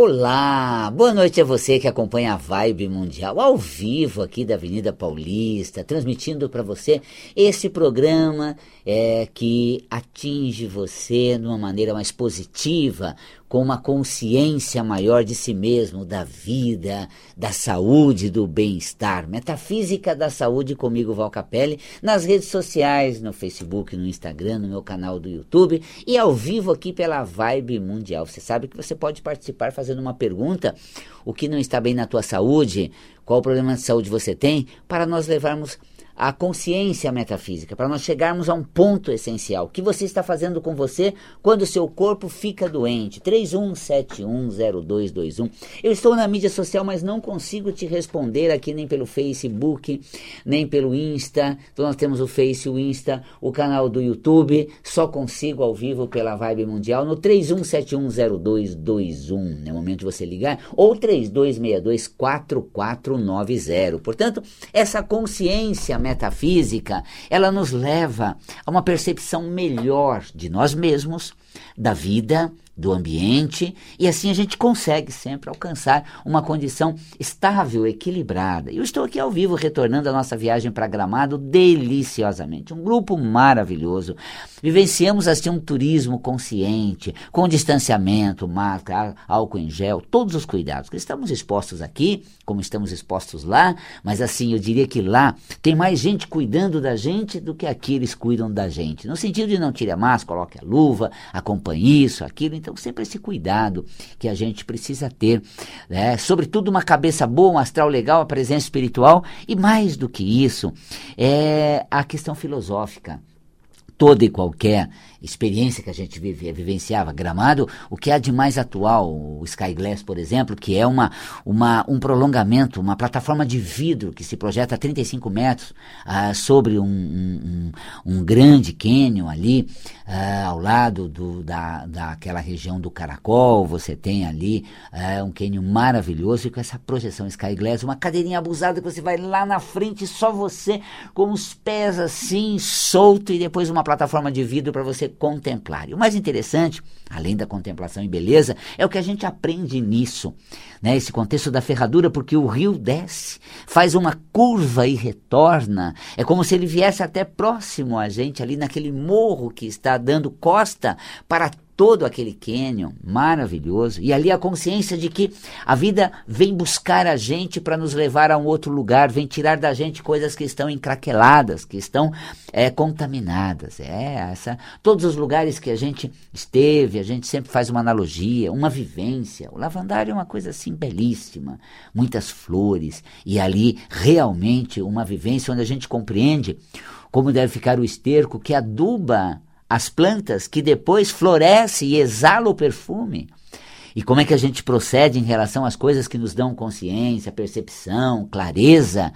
Olá, boa noite a você que acompanha a Vibe Mundial ao vivo aqui da Avenida Paulista, transmitindo para você esse programa é, que atinge você de uma maneira mais positiva, com uma consciência maior de si mesmo, da vida, da saúde, do bem-estar. Metafísica da Saúde comigo, Val Capelli, nas redes sociais, no Facebook, no Instagram, no meu canal do YouTube e ao vivo aqui pela Vibe Mundial. Você sabe que você pode participar fazendo uma pergunta, o que não está bem na tua saúde, qual problema de saúde você tem, para nós levarmos a consciência metafísica, para nós chegarmos a um ponto essencial. O que você está fazendo com você quando o seu corpo fica doente? 31710221. Eu estou na mídia social, mas não consigo te responder aqui nem pelo Facebook, nem pelo Insta. Então nós temos o Face, o Insta, o canal do YouTube. Só consigo ao vivo pela Vibe Mundial no 31710221. É o momento de você ligar. Ou 32624490. Portanto, essa consciência metafísica, ela nos leva a uma percepção melhor de nós mesmos, da vida, do ambiente, e assim a gente consegue sempre alcançar uma condição estável, equilibrada. Eu estou aqui ao vivo retornando a nossa viagem para Gramado deliciosamente. Um grupo maravilhoso. Vivenciamos assim um turismo consciente, com distanciamento, máscara, álcool em gel, todos os cuidados. Estamos expostos aqui, como estamos expostos lá, mas assim, eu diria que lá tem mais gente cuidando da gente do que aqui eles cuidam da gente. No sentido de não tire a máscara, coloque a luva, acompanhe isso, aquilo. Então, sempre esse cuidado que a gente precisa ter, né? Sobretudo uma cabeça boa, um astral legal, a presença espiritual e mais do que isso, é a questão filosófica toda e qualquer experiência que a gente vivenciava. Gramado, o que há de mais atual, o Sky Glass, por exemplo, que é uma, uma, um prolongamento, uma plataforma de vidro que se projeta a 35 metros ah, sobre um, um, um, grande cânion ali, ah, ao lado do, da, daquela região do Caracol, você tem ali ah, um cânion maravilhoso e com essa projeção Sky Glass, uma cadeirinha abusada que você vai lá na frente, só você com os pés assim, solto e depois uma plataforma de vidro para você contemplar. E o mais interessante, além da contemplação e beleza, é o que a gente aprende nisso, né? Esse contexto da ferradura, porque o rio desce, faz uma curva e retorna. É como se ele viesse até próximo a gente, ali naquele morro que está dando costa para todo aquele cânion maravilhoso e ali a consciência de que a vida vem buscar a gente para nos levar a um outro lugar, vem tirar da gente coisas que estão encraqueladas, que estão é, contaminadas. É essa, todos os lugares que a gente esteve, a gente sempre faz uma analogia, uma vivência. O lavandário é uma coisa assim belíssima, muitas flores e ali realmente uma vivência onde a gente compreende como deve ficar o esterco que aduba as plantas que depois florescem e exalam o perfume. E como é que a gente procede em relação às coisas que nos dão consciência, percepção, clareza,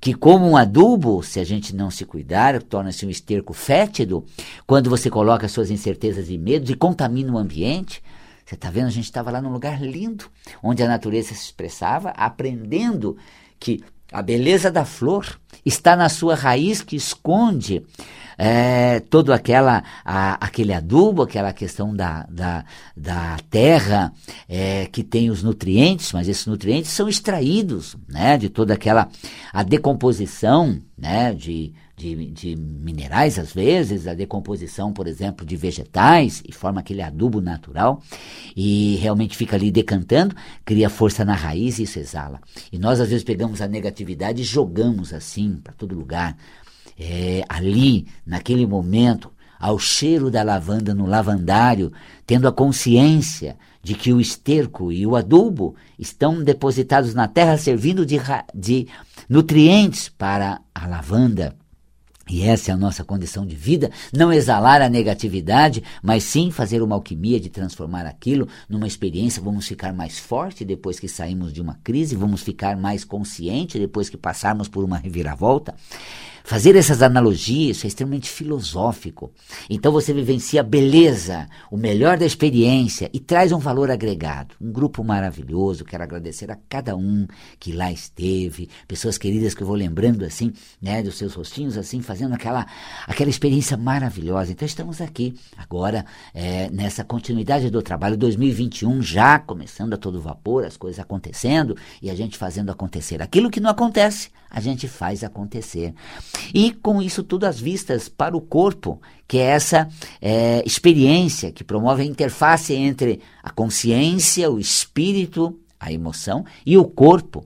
que como um adubo, se a gente não se cuidar, torna-se um esterco fétido, quando você coloca suas incertezas e medos e contamina o ambiente. Você está vendo, a gente estava lá num lugar lindo, onde a natureza se expressava, aprendendo que a beleza da flor está na sua raiz que esconde é, todo aquela, a, aquele adubo, aquela questão da, da, da terra é, que tem os nutrientes, mas esses nutrientes são extraídos né, de toda aquela a decomposição né, de, de, de, minerais, às vezes, a decomposição, por exemplo, de vegetais, e forma aquele adubo natural, e realmente fica ali decantando, cria força na raiz e isso exala. E nós, às vezes, pegamos a negatividade e jogamos assim para todo lugar, é, ali, naquele momento, ao cheiro da lavanda no lavandário, tendo a consciência de que o esterco e o adubo estão depositados na terra, servindo de, de nutrientes para a lavanda. E essa é a nossa condição de vida, não exalar a negatividade, mas sim fazer uma alquimia de transformar aquilo numa experiência. Vamos ficar mais forte depois que saímos de uma crise, vamos ficar mais consciente depois que passarmos por uma reviravolta. Fazer essas analogias é extremamente filosófico. Então você vivencia a beleza, o melhor da experiência e traz um valor agregado. Um grupo maravilhoso, quero agradecer a cada um que lá esteve, pessoas queridas que eu vou lembrando assim, né, dos seus rostinhos assim, fazendo aquela, aquela experiência maravilhosa. Então estamos aqui agora é, nessa continuidade do trabalho 2021 já começando a todo vapor, as coisas acontecendo e a gente fazendo acontecer. Aquilo que não acontece, a gente faz acontecer. E com isso tudo as vistas para o corpo, que é essa é, experiência que promove a interface entre a consciência, o espírito, a emoção e o corpo,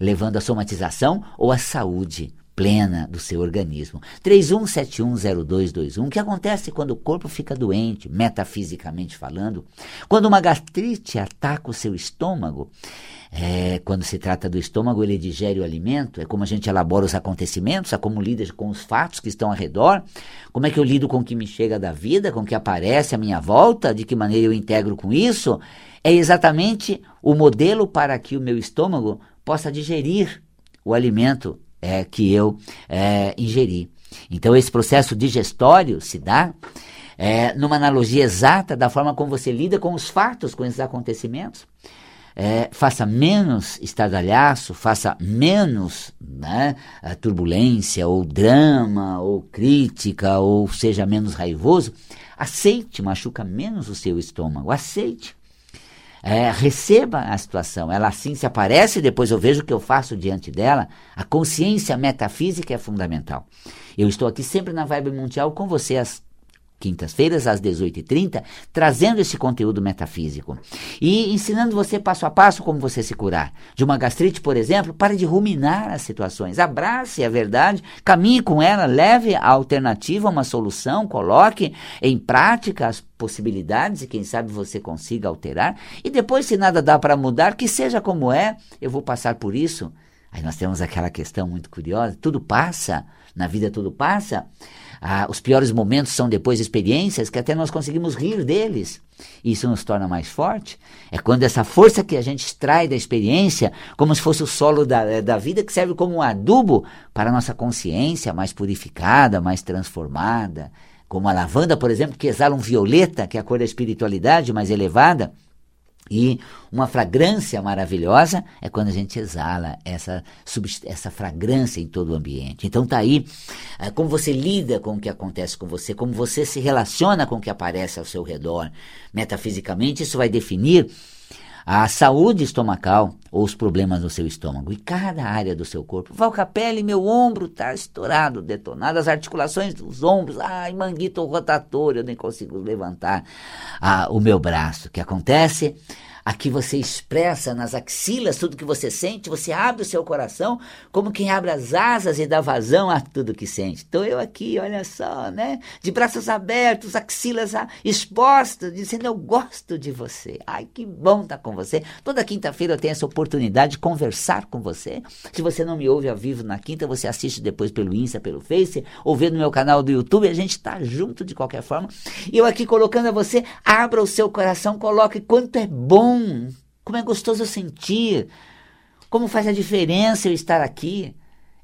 levando a somatização ou a saúde plena do seu organismo. 31710221. O que acontece quando o corpo fica doente, metafisicamente falando? Quando uma gastrite ataca o seu estômago, é, quando se trata do estômago, ele digere o alimento, é como a gente elabora os acontecimentos, é como lida com os fatos que estão ao redor, como é que eu lido com o que me chega da vida, com o que aparece à minha volta, de que maneira eu integro com isso. É exatamente o modelo para que o meu estômago possa digerir o alimento é, que eu é, ingeri. Então, esse processo digestório se dá é, numa analogia exata da forma como você lida com os fatos, com esses acontecimentos. É, faça menos estardalhaço, faça menos né, turbulência, ou drama, ou crítica, ou seja menos raivoso. Aceite, machuca menos o seu estômago. Aceite. É, receba a situação, ela assim se aparece, depois eu vejo o que eu faço diante dela. A consciência metafísica é fundamental. Eu estou aqui sempre na Vibe Mundial com você às quintas-feiras, às 18h30, trazendo esse conteúdo metafísico e ensinando você passo a passo como você se curar. De uma gastrite, por exemplo, pare de ruminar as situações, abrace a verdade, caminhe com ela, leve a alternativa, uma solução, coloque em prática as possibilidades e quem sabe você consiga alterar. E depois, se nada dá para mudar, que seja como é, eu vou passar por isso. Aí nós temos aquela questão muito curiosa: tudo passa, na vida tudo passa. Ah, os piores momentos são depois experiências que até nós conseguimos rir deles. Isso nos torna mais forte. É quando essa força que a gente extrai da experiência, como se fosse o solo da, eh, da vida, que serve como um adubo para a nossa consciência mais purificada, mais transformada. Como a lavanda, por exemplo, que exala um violeta, que é a cor da espiritualidade mais elevada. E uma fragrância maravilhosa é quando a gente exala essa, essa fragrância em todo o ambiente. Então tá aí é, como você lida com o que acontece com você, como você se relaciona com o que aparece ao seu redor. Metafisicamente, isso vai definir a saúde estomacal ou os problemas no seu estômago. E cada área do seu corpo. Valcapelli, meu ombro está estourado, detonado, as articulações dos ombros, ai, manguito rotatório, eu nem consigo levantar ah, o meu braço. O que acontece? Aqui você expressa nas axilas tudo que você sente, você abre o seu coração como quem abre as asas e dá vazão a tudo que sente. Então eu aqui, olha só, né? De braços abertos, axilas expostas, dizendo eu gosto de você. Ai, que bom estar com você. Toda quinta-feira eu tenho essa oportunidade de conversar com você. Se você não me ouve ao vivo na quinta, você assiste depois pelo Insta, pelo Face, ou vê no meu canal do YouTube, a gente está junto de qualquer forma. E eu aqui colocando a você, abra o seu coração, coloque quanto é bom bom, como é gostoso sentir, como faz a diferença eu estar aqui.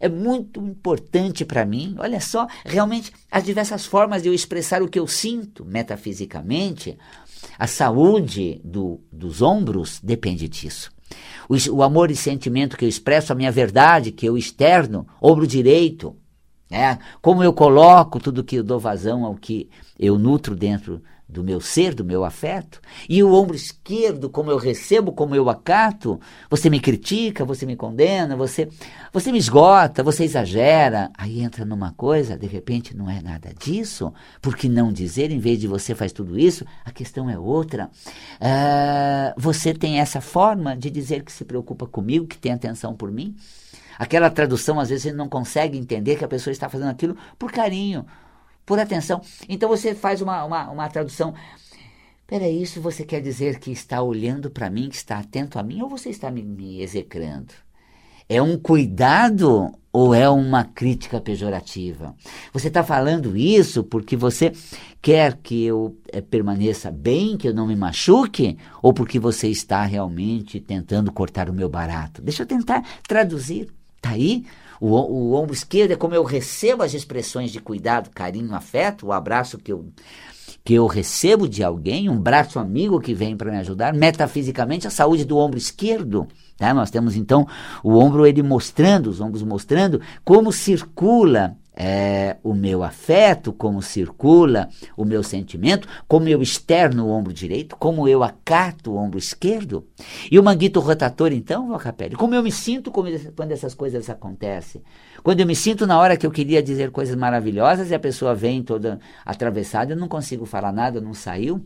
É muito importante para mim. Olha só, realmente as diversas formas de eu expressar o que eu sinto metafisicamente. A saúde do, dos ombros depende disso. O, o, amor e sentimento que eu expresso, a minha verdade, que eu externo, ombro direito. É, como eu coloco tudo que eu dou vazão ao que eu nutro dentro do meu ser, do meu afeto, e o ombro esquerdo, como eu recebo, como eu acato, você me critica, você me condena, você, você me esgota, você exagera. Aí entra numa coisa, de repente não é nada disso, por que não dizer, em vez de você faz tudo isso, a questão é outra. Uh, você tem essa forma de dizer que se preocupa comigo, que tem atenção por mim. Aquela tradução, às vezes, você não consegue entender que a pessoa está fazendo aquilo por carinho, por atenção. Então você faz uma, uma, uma tradução. Peraí, isso você quer dizer que está olhando para mim, que está atento a mim, ou você está me, me execrando? É um cuidado ou é uma crítica pejorativa? Você está falando isso porque você quer que eu é, permaneça bem, que eu não me machuque, ou porque você está realmente tentando cortar o meu barato? Deixa eu tentar traduzir. Tá aí O, o ombro esquerdo é como eu recebo as expressões de cuidado, carinho, afeto, o abraço que eu que eu recebo de alguém, um braço amigo que vem para me ajudar, metafisicamente a saúde do ombro esquerdo. Tá? Nós temos então o ombro ele mostrando, os ombros mostrando como circula é, o meu afeto, como circula o meu sentimento, como eu externo o ombro direito, como eu acato o ombro esquerdo. E o manguito rotator, então, Valcapelli, como eu me sinto quando essas coisas acontecem. Quando eu me sinto na hora que eu queria dizer coisas maravilhosas e a pessoa vem toda atravessada, eu não consigo falar nada, não saiu.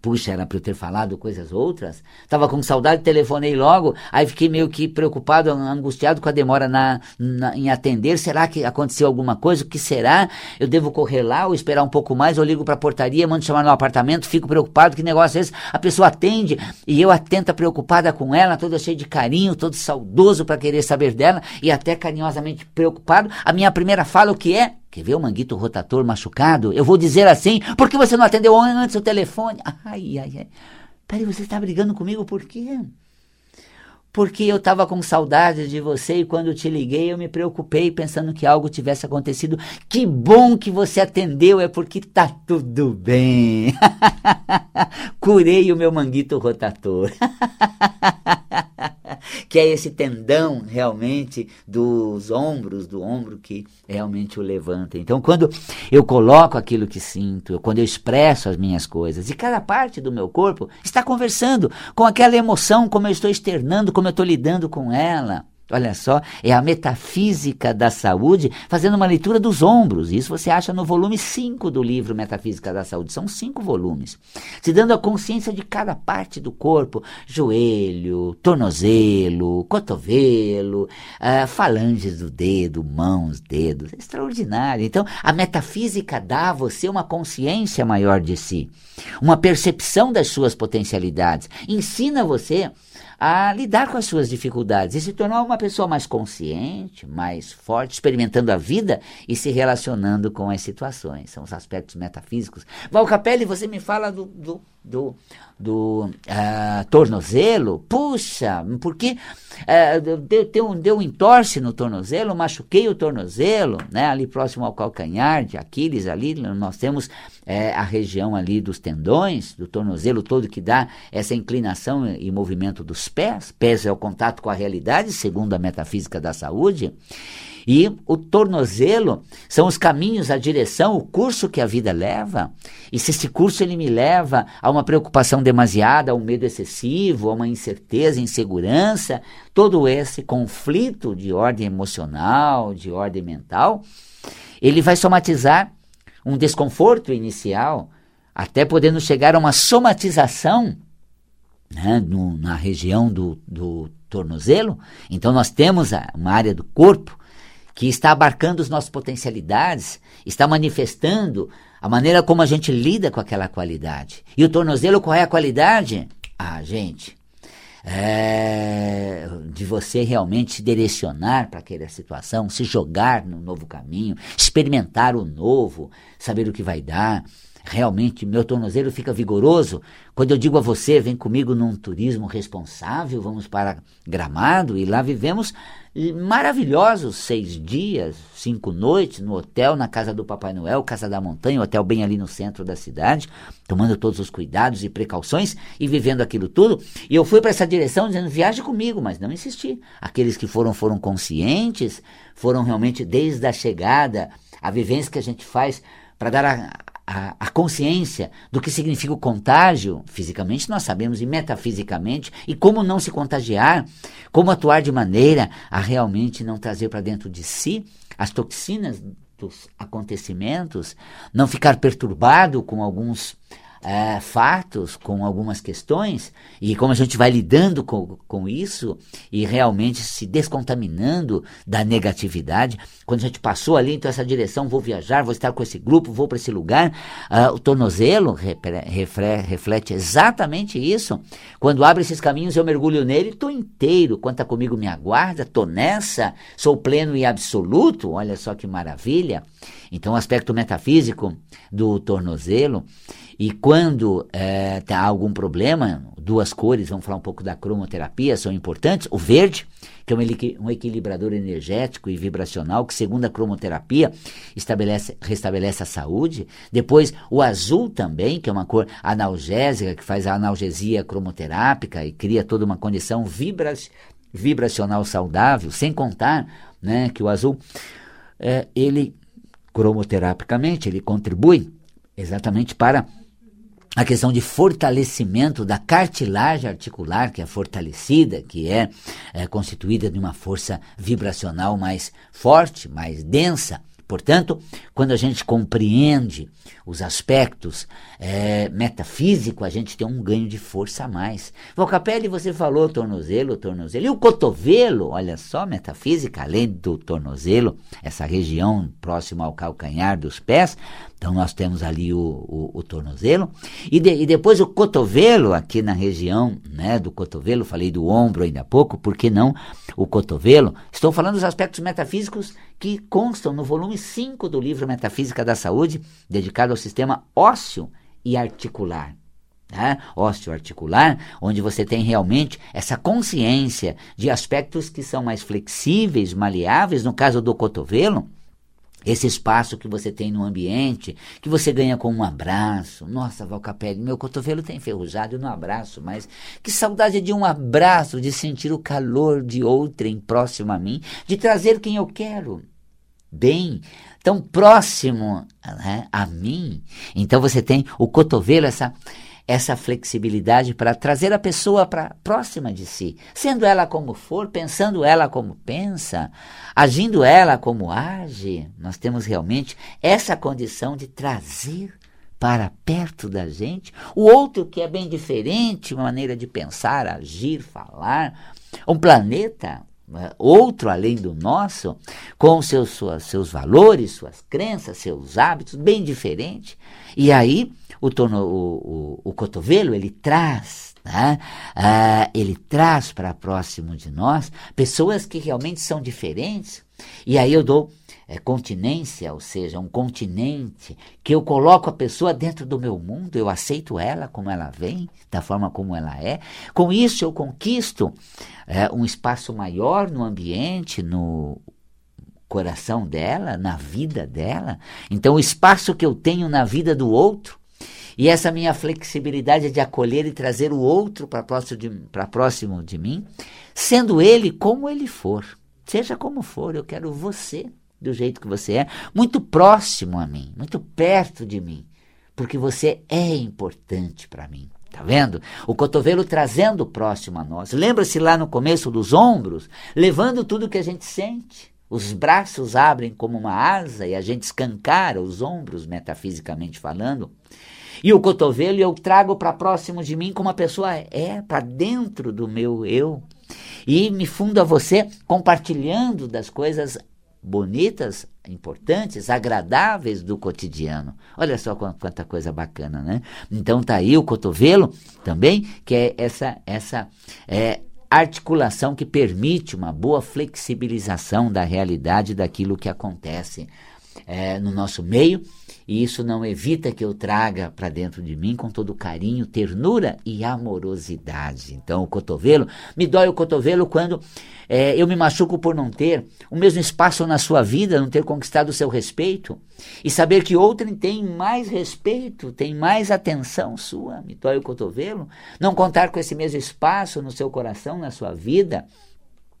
Puxa, era para eu ter falado coisas outras. Tava com saudade, telefonei logo. Aí fiquei meio que preocupado, angustiado com a demora na, na, em atender. Será que aconteceu alguma coisa? O que será? Eu devo correr lá ou esperar um pouco mais? Ou ligo para a portaria, mando chamar no apartamento, fico preocupado. Que negócio é esse? A pessoa atende e eu atenta preocupada com ela, toda cheia de carinho, todo saudoso para querer saber dela e até carinhosamente preocupado. A minha primeira fala, o que é? Quer ver o manguito rotator machucado? Eu vou dizer assim, por que você não atendeu antes o telefone? Ai, ai, ai. Peraí, você está brigando comigo por quê? Porque eu estava com saudade de você e quando te liguei eu me preocupei pensando que algo tivesse acontecido. Que bom que você atendeu, é porque tá tudo bem. Curei o meu manguito rotator. que é esse tendão realmente dos ombros, do ombro que realmente o levanta. Então, quando eu coloco aquilo que sinto, quando eu expresso as minhas coisas, e cada parte do meu corpo está conversando com aquela emoção, como eu estou externando, como eu estou lidando com ela. Olha só, é a metafísica da saúde fazendo uma leitura dos ombros. Isso você acha no volume 5 do livro Metafísica da Saúde. São cinco volumes. Se dando a consciência de cada parte do corpo: joelho, tornozelo, cotovelo, uh, falanges do dedo, mãos, dedos. É extraordinário. Então, a metafísica dá a você uma consciência maior de si, uma percepção das suas potencialidades. Ensina você a lidar com as suas dificuldades e se tornar uma pessoa mais consciente, mais forte, experimentando a vida e se relacionando com as situações. São os aspectos metafísicos. Val Capelli, você me fala do, do, do do uh, tornozelo, puxa, porque uh, deu, deu, deu um entorce no tornozelo, machuquei o tornozelo, né, ali próximo ao calcanhar de Aquiles, ali nós temos é, a região ali dos tendões, do tornozelo todo que dá essa inclinação e movimento dos pés, pés é o contato com a realidade, segundo a metafísica da saúde, e o tornozelo são os caminhos, a direção, o curso que a vida leva. E se esse curso ele me leva a uma preocupação demasiada, a um medo excessivo, a uma incerteza, insegurança, todo esse conflito de ordem emocional, de ordem mental, ele vai somatizar um desconforto inicial, até podendo chegar a uma somatização né, no, na região do, do tornozelo. Então nós temos uma área do corpo que está abarcando as nossas potencialidades, está manifestando a maneira como a gente lida com aquela qualidade. E o tornozelo, qual é a qualidade? Ah, gente, é, de você realmente se direcionar para aquela situação, se jogar no novo caminho, experimentar o novo, saber o que vai dar. Realmente, meu tornozelo fica vigoroso quando eu digo a você: vem comigo num turismo responsável, vamos para Gramado e lá vivemos maravilhosos seis dias, cinco noites no hotel, na casa do Papai Noel, Casa da Montanha, hotel bem ali no centro da cidade, tomando todos os cuidados e precauções e vivendo aquilo tudo. E eu fui para essa direção dizendo: viaje comigo, mas não insisti. Aqueles que foram foram conscientes, foram realmente desde a chegada, a vivência que a gente faz para dar a, a, a, consciência do que significa o contágio, fisicamente nós sabemos, e metafisicamente, e como não se contagiar, como atuar de maneira a realmente não trazer para dentro de si as toxinas dos acontecimentos, não ficar perturbado com alguns é, fatos, com algumas questões, e como a gente vai lidando com, com isso e realmente se descontaminando da negatividade. Quando a gente passou ali, então, essa direção, vou viajar, vou estar com esse grupo, vou para esse lugar, uh, o tornozelo refre, reflete exatamente isso. Quando abre esses caminhos, eu mergulho nele, estou inteiro. Quanta comigo me aguarda, estou nessa, sou pleno e absoluto, olha só que maravilha. Então, o aspecto metafísico do tornozelo E quando é, algum problema, duas cores, vamos falar um pouco da cromoterapia, são importantes. O verde, que é um equilibrador energético e vibracional, que segundo a cromoterapia estabelece, restabelece a saúde. Depois, o azul também, que é uma cor analgésica, que faz a analgesia cromoterápica e cria toda uma condição vibra, vibracional saudável, sem contar né, que o azul, é, ele, cromoterapicamente, ele contribui exatamente para a questão de fortalecimento da cartilagem articular, que é fortalecida, que é, é constituída de uma força vibracional mais forte, mais densa. Portanto, quando a gente compreende os aspectos é, metafísicos, a gente tem um ganho de força a mais. Valcapelli, você falou tornozelo, tornozelo. E o cotovelo, olha só, metafísica, além do tornozelo, essa região próxima ao calcanhar dos pés, então nós temos ali o, o, o tornozelo. E, de, e, depois o cotovelo, aqui na região né, do cotovelo, falei do ombro ainda há pouco, por que não o cotovelo? Estou falando dos aspectos metafísicos que constam no volume 5 do livro Metafísica da Saúde, dedicado ao sistema ósseo e articular. Né? Ósseo-articular, onde você tem realmente essa consciência de aspectos que são mais flexíveis, maleáveis, no caso do cotovelo, esse espaço que você tem no ambiente, que você ganha com um abraço. Nossa, Valcapelli, meu cotovelo tem enferrujado no abraço, mas que saudade de um abraço, de sentir o calor de outrem próximo a mim, de trazer quem eu quero bem, tão próximo né, a mim. Então você tem o cotovelo, essa essa flexibilidade para trazer a pessoa para próxima de si, sendo ela como for, pensando ela como pensa, agindo ela como age. Nós temos realmente essa condição de trazer para perto da gente o outro que é bem diferente, uma maneira de pensar, agir, falar, um planeta né, outro além do nosso, com seus, suas, seus valores, suas crenças, seus hábitos, bem diferente. E aí o, o, o, o cotovelo ele traz, né? Ah, ele traz para próximo de nós pessoas que realmente são diferentes. E aí eu dou é, continência, ou seja, um continente, que eu coloco a pessoa dentro do meu mundo, eu aceito ela como ela vem, da forma como ela é. Com isso eu conquisto é, um espaço maior no ambiente, no coração dela, na vida dela. Então o espaço que eu tenho na vida do outro e essa minha flexibilidade de acolher e trazer o outro para próximo, de, próximo de mim, sendo ele como ele for, seja como for, eu quero você do jeito que você é, muito próximo a mim, muito perto de mim, porque você é importante para mim. Tá vendo? O cotovelo trazendo próximo a nós. Lembra-se lá no começo dos ombros, levando tudo que a gente sente. Os braços abrem como uma asa e a gente escancara os ombros, metafisicamente falando. E o cotovelo eu trago para próximo de mim como a pessoa é, para dentro do meu eu. E me fundo a você compartilhando das coisas bonitas, importantes, agradáveis do cotidiano. Olha só quanta coisa bacana, né? Então tá aí o cotovelo também, que é essa essa é, articulação que permite uma boa flexibilização da realidade daquilo que acontece é, no nosso meio e isso não evita que eu traga para dentro de mim com todo carinho, ternura e amorosidade. Então, o cotovelo, me dói o cotovelo quando é, eu me machuco por não ter o mesmo espaço na sua vida, não ter conquistado o seu respeito, e saber que outrem tem mais respeito, tem mais atenção sua, me dói o cotovelo, não contar com esse mesmo espaço no seu coração, na sua vida,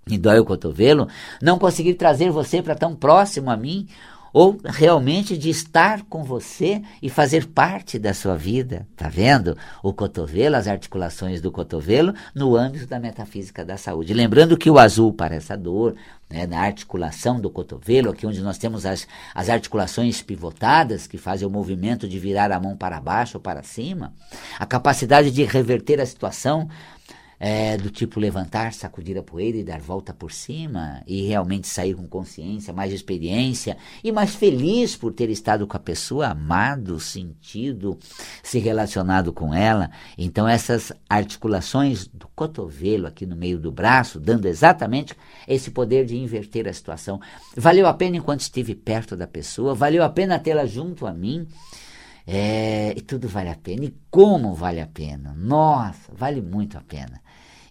me dói o cotovelo, não conseguir trazer você para tão próximo a mim, ou realmente de estar com você e fazer parte da sua vida. Tá vendo? O cotovelo, as articulações do cotovelo no âmbito da metafísica da saúde. Lembrando que o azul para essa dor, né, na articulação do cotovelo, aqui onde nós temos as, as articulações pivotadas, que fazem o movimento de virar a mão para baixo ou para cima, a capacidade de reverter a situação é, do tipo levantar, sacudir a poeira e dar volta por cima, e realmente sair com consciência, mais experiência e mais feliz por ter estado com a pessoa, amado, sentido, se relacionado com ela. Então, essas articulações do cotovelo aqui no meio do braço, dando exatamente esse poder de inverter a situação. Valeu a pena enquanto estive perto da pessoa, valeu a pena tê-la junto a mim É, e tudo vale a pena. E como vale a pena? Nossa, vale muito a pena.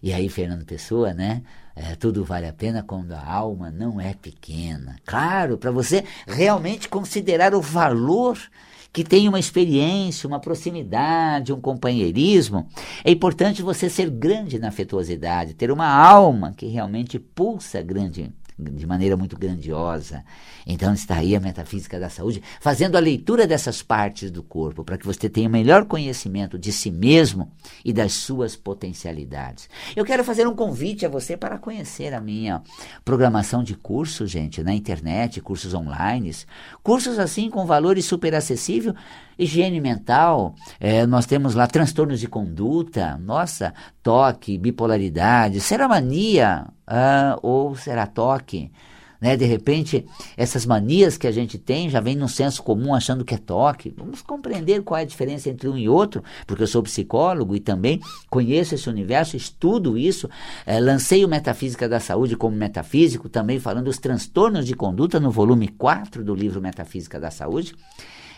E aí, Fernando Pessoa, né? É, tudo vale a pena quando a alma não é pequena. Claro, para você realmente considerar o valor que tem uma experiência, uma proximidade, um companheirismo, é importante você ser grande na afetuosidade, ter uma alma que realmente pulsa grande de maneira muito grandiosa. Então está aí a metafísica da saúde, fazendo a leitura dessas partes do corpo, para que você tenha o melhor conhecimento de si mesmo e das suas potencialidades. Eu quero fazer um convite a você para conhecer a minha programação de cursos, gente, na internet, cursos online, cursos assim com valores super acessível higiene mental, é, nós temos lá transtornos de conduta, nossa, toque, bipolaridade, será mania ah, ou será toque? Né? De repente, essas manias que a gente tem já vem no senso comum achando que é toque. Vamos compreender qual é a diferença entre um e outro, porque eu sou psicólogo e também conheço esse universo, estudo isso. É, lancei o Metafísica da Saúde como metafísico, também falando dos transtornos de conduta no volume 4 do livro Metafísica da Saúde.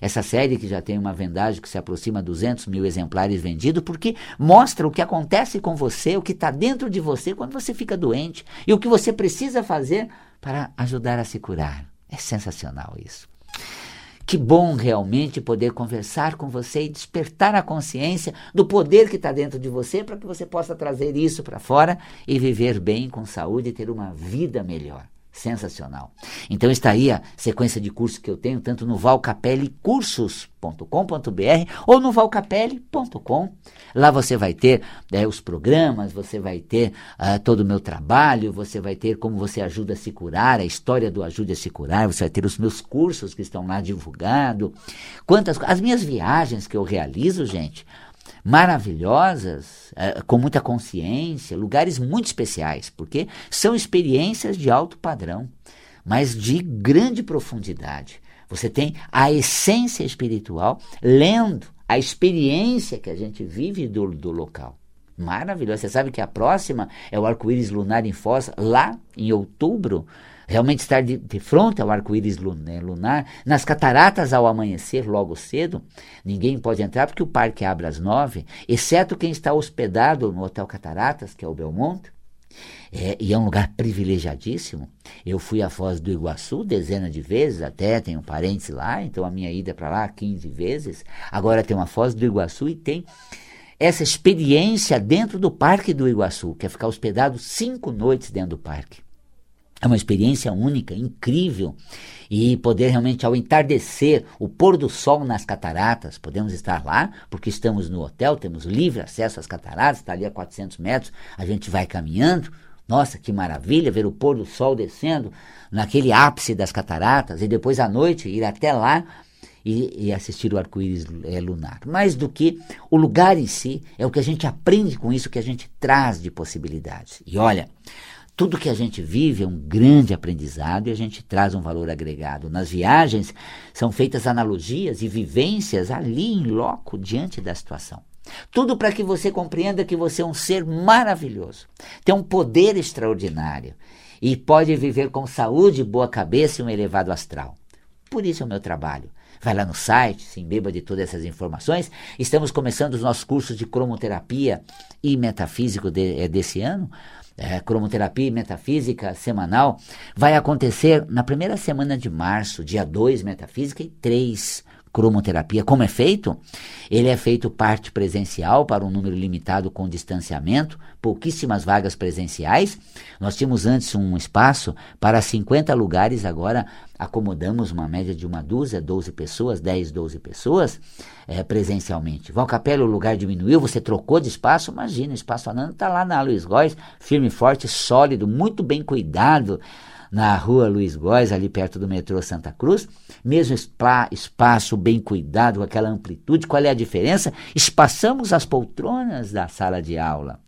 Essa série que já tem uma vendagem que se aproxima a 200 mil exemplares vendidos, porque mostra o que acontece com você, o que está dentro de você quando você fica doente e o que você precisa fazer para ajudar a se curar. É sensacional isso. Que bom realmente poder conversar com você e despertar a consciência do poder que está dentro de você para que você possa trazer isso para fora e viver bem, com saúde e ter uma vida melhor sensacional. Então está aí a sequência de cursos que eu tenho, tanto no valcapellecursos.com.br ou no valcapelle.com. Lá você vai ter é, os programas, você vai ter uh, todo o meu trabalho, você vai ter como você ajuda a se curar, a história do Ajude a se curar, você vai ter os meus cursos que estão lá divulgados. Quantas as minhas viagens que eu realizo, gente, maravilhosas, é, com muita consciência, lugares muito especiais, porque são experiências de alto padrão, mas de grande profundidade. Você tem a essência espiritual lendo a experiência que a gente vive do, do local. Maravilhoso. Você sabe que a próxima é o arco-íris lunar em Foz, lá em outubro realmente estar de, de frente ao arco-íris né, lunar, nas cataratas ao amanhecer logo cedo, ninguém pode entrar porque o parque abre às nove, exceto quem está hospedado no Hotel Cataratas, que é o Belmonte, é, e é um lugar privilegiadíssimo. Eu fui à Foz do Iguaçu dezenas de vezes, até tenho parentes lá, então a minha ida para lá 15 vezes. Agora tem uma Foz do Iguaçu e tem essa experiência dentro do Parque do Iguaçu, que é ficar hospedado cinco noites dentro do parque. É uma experiência única, incrível. E poder realmente, ao entardecer, o pôr do sol nas cataratas, podemos estar lá, porque estamos no hotel, temos livre acesso às cataratas, está ali a 400 metros, a gente vai caminhando. Nossa, que maravilha ver o pôr do sol descendo naquele ápice das cataratas, e depois à noite ir até lá e, e assistir o arco-íris é, lunar. Mais do que o lugar em si, é o que a gente aprende com isso, que a gente traz de possibilidades. E olha, tudo que a gente vive é um grande aprendizado e a gente traz um valor agregado. Nas viagens são feitas analogias e vivências ali em loco diante da situação. Tudo para que você compreenda que você é um ser maravilhoso, tem um poder extraordinário e pode viver com saúde, boa cabeça e um elevado astral. Por isso é o meu trabalho. Vai lá no site, se embeba de todas essas informações. Estamos começando os nossos cursos de cromoterapia e metafísico de, é, desse ano é, cromoterapia e metafísica semanal, vai acontecer na primeira semana de março, dia 2 metafísica e 3 cromoterapia. Como é feito? Ele é feito parte presencial para um número limitado com distanciamento, pouquíssimas vagas presenciais. Nós tínhamos antes um espaço para 50 lugares, agora acomodamos uma média de uma dúzia, 12 pessoas, 10, 12 pessoas é, presencialmente. Valcapelli, o lugar diminuiu, você trocou de espaço, imagina, o espaço Anando está lá na Luiz Góes, firme, forte, sólido, muito bem cuidado na rua Luiz Góes, ali perto do metrô Santa Cruz. Mesmo espaço bem cuidado, com aquela amplitude. Qual é a diferença? Espaçamos as poltronas da sala de aula.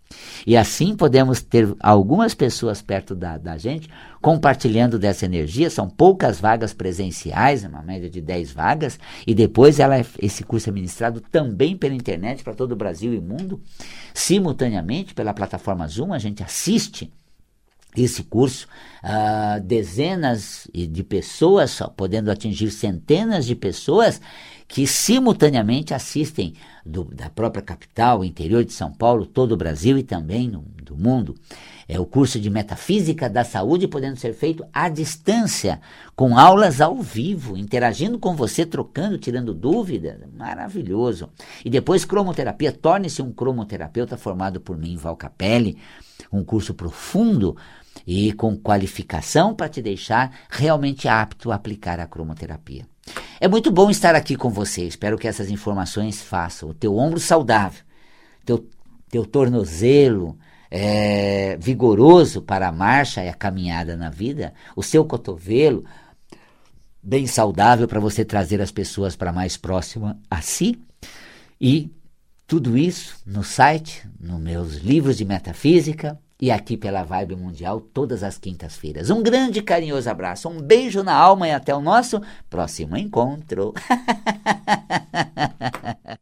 E assim podemos ter algumas pessoas perto da, da gente compartilhando dessa energia. São poucas vagas presenciais, uma média de 10 vagas, e depois ela, é, esse curso é ministrado também pela internet para todo o Brasil e mundo, simultaneamente pela plataforma Zoom. A gente assiste esse curso, uh, dezenas de pessoas, podendo atingir centenas de pessoas que simultaneamente assistem do, da própria capital, interior de São Paulo, todo o Brasil e também no, do mundo. É o curso de Metafísica da Saúde podendo ser feito à distância, com aulas ao vivo, interagindo com você, trocando, tirando dúvidas. Maravilhoso. E depois cromoterapia, torne-se um cromoterapeuta formado por mim, Val Capelli, um curso profundo e com qualificação para te deixar realmente apto a aplicar a cromoterapia. É muito bom estar aqui com você. Espero que essas informações façam o teu ombro saudável, teu, teu tornozelo é, vigoroso para a marcha e a caminhada na vida, o seu cotovelo bem saudável para você trazer as pessoas para mais próxima a si e tudo isso no site, nos meus livros de metafísica, e aqui pela Vibe Mundial todas as quintas-feiras. Um grande carinhoso abraço, um beijo na alma e até o nosso próximo encontro.